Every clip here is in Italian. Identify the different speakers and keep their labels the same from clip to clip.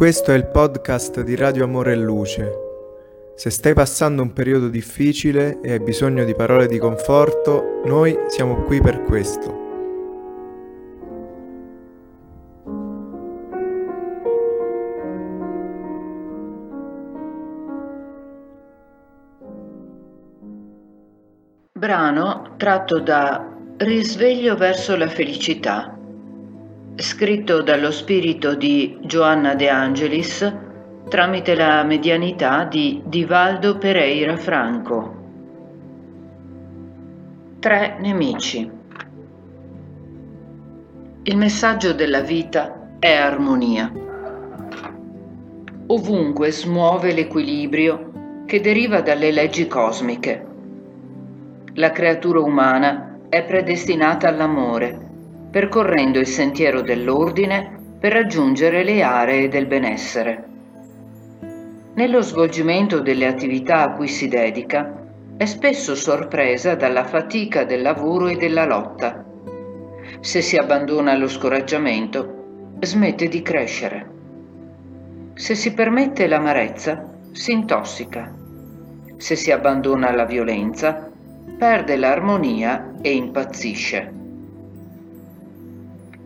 Speaker 1: Questo è il podcast di Radio Amore e Luce. Se stai passando un periodo difficile e hai bisogno di parole di conforto, noi siamo qui per questo.
Speaker 2: Brano tratto da Risveglio verso la felicità scritto dallo spirito di Joanna De Angelis tramite la medianità di Divaldo Pereira Franco. Tre nemici. Il messaggio della vita è armonia. Ovunque smuove l'equilibrio che deriva dalle leggi cosmiche. La creatura umana è predestinata all'amore percorrendo il sentiero dell'ordine per raggiungere le aree del benessere. Nello svolgimento delle attività a cui si dedica, è spesso sorpresa dalla fatica del lavoro e della lotta. Se si abbandona allo scoraggiamento, smette di crescere. Se si permette l'amarezza, si intossica. Se si abbandona alla violenza, perde l'armonia e impazzisce.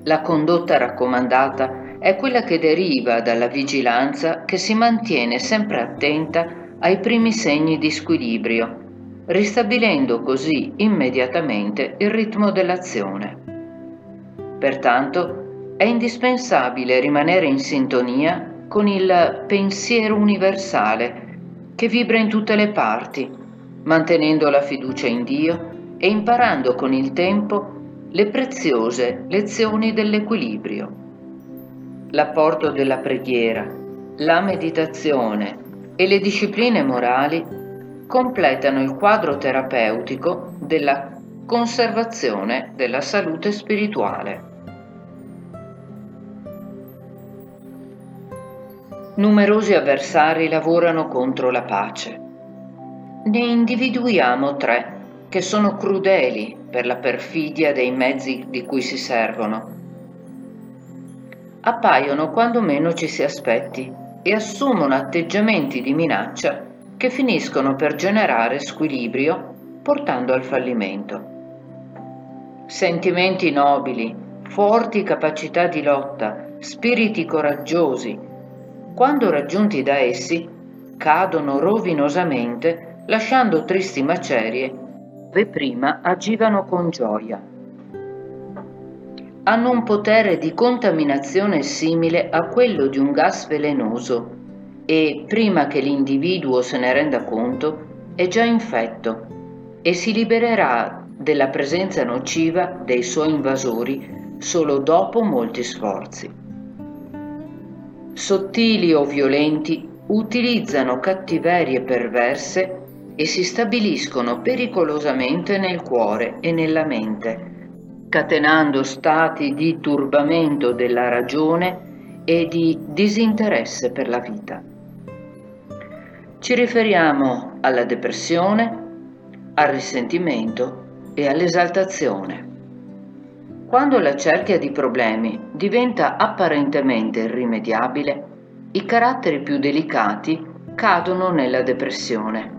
Speaker 2: La condotta raccomandata è quella che deriva dalla vigilanza che si mantiene sempre attenta ai primi segni di squilibrio, ristabilendo così immediatamente il ritmo dell'azione. Pertanto è indispensabile rimanere in sintonia con il pensiero universale che vibra in tutte le parti, mantenendo la fiducia in Dio e imparando con il tempo le preziose lezioni dell'equilibrio. L'apporto della preghiera, la meditazione e le discipline morali completano il quadro terapeutico della conservazione della salute spirituale. Numerosi avversari lavorano contro la pace. Ne individuiamo tre che sono crudeli per la perfidia dei mezzi di cui si servono. Appaiono quando meno ci si aspetti e assumono atteggiamenti di minaccia che finiscono per generare squilibrio portando al fallimento. Sentimenti nobili, forti capacità di lotta, spiriti coraggiosi, quando raggiunti da essi, cadono rovinosamente lasciando tristi macerie prima agivano con gioia. Hanno un potere di contaminazione simile a quello di un gas velenoso e, prima che l'individuo se ne renda conto, è già infetto e si libererà della presenza nociva dei suoi invasori solo dopo molti sforzi. Sottili o violenti utilizzano cattiverie perverse e si stabiliscono pericolosamente nel cuore e nella mente, catenando stati di turbamento della ragione e di disinteresse per la vita. Ci riferiamo alla depressione, al risentimento e all'esaltazione. Quando la cerchia di problemi diventa apparentemente irrimediabile, i caratteri più delicati cadono nella depressione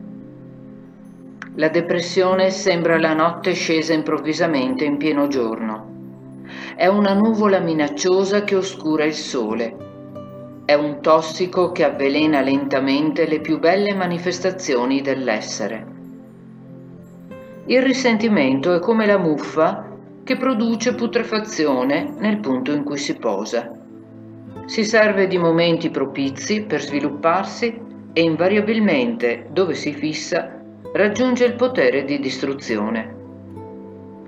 Speaker 2: la depressione sembra la notte scesa improvvisamente in pieno giorno. È una nuvola minacciosa che oscura il sole. È un tossico che avvelena lentamente le più belle manifestazioni dell'essere. Il risentimento è come la muffa che produce putrefazione nel punto in cui si posa. Si serve di momenti propizi per svilupparsi e invariabilmente dove si fissa raggiunge il potere di distruzione.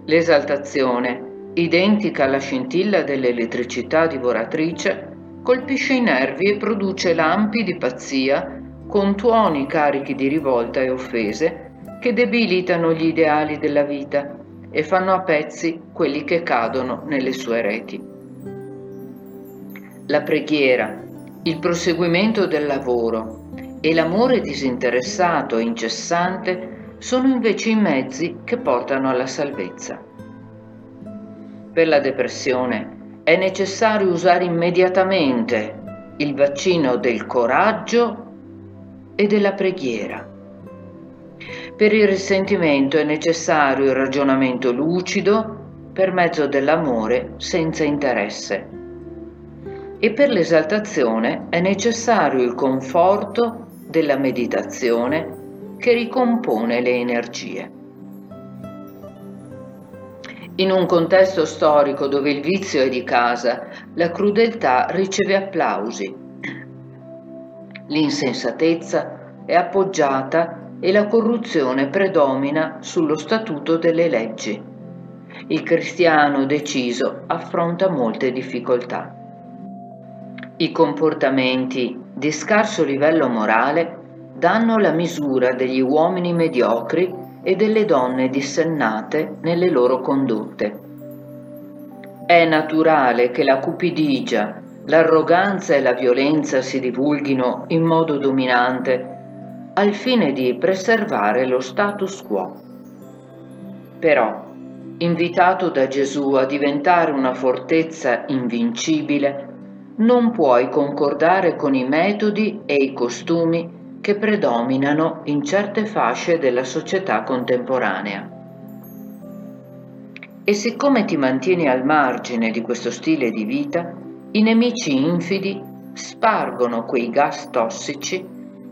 Speaker 2: L'esaltazione, identica alla scintilla dell'elettricità divoratrice, colpisce i nervi e produce lampi di pazzia con tuoni carichi di rivolta e offese che debilitano gli ideali della vita e fanno a pezzi quelli che cadono nelle sue reti. La preghiera, il proseguimento del lavoro, e l'amore disinteressato e incessante sono invece i mezzi che portano alla salvezza. Per la depressione è necessario usare immediatamente il vaccino del coraggio e della preghiera. Per il risentimento è necessario il ragionamento lucido per mezzo dell'amore senza interesse. E per l'esaltazione è necessario il conforto della meditazione che ricompone le energie. In un contesto storico dove il vizio è di casa, la crudeltà riceve applausi. L'insensatezza è appoggiata e la corruzione predomina sullo statuto delle leggi. Il cristiano deciso affronta molte difficoltà. I comportamenti di scarso livello morale danno la misura degli uomini mediocri e delle donne dissennate nelle loro condotte. È naturale che la cupidigia, l'arroganza e la violenza si divulghino in modo dominante al fine di preservare lo status quo. Però, invitato da Gesù a diventare una fortezza invincibile, non puoi concordare con i metodi e i costumi che predominano in certe fasce della società contemporanea. E siccome ti mantieni al margine di questo stile di vita, i nemici infidi spargono quei gas tossici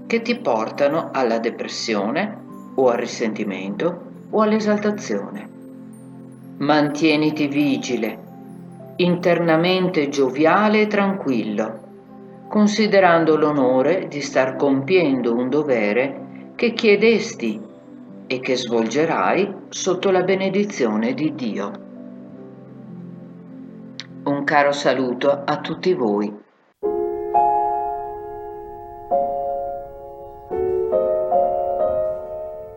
Speaker 2: che ti portano alla depressione o al risentimento o all'esaltazione. Mantieniti vigile, internamente gioviale e tranquillo considerando l'onore di star compiendo un dovere che chiedesti e che svolgerai sotto la benedizione di Dio. Un caro saluto a tutti voi.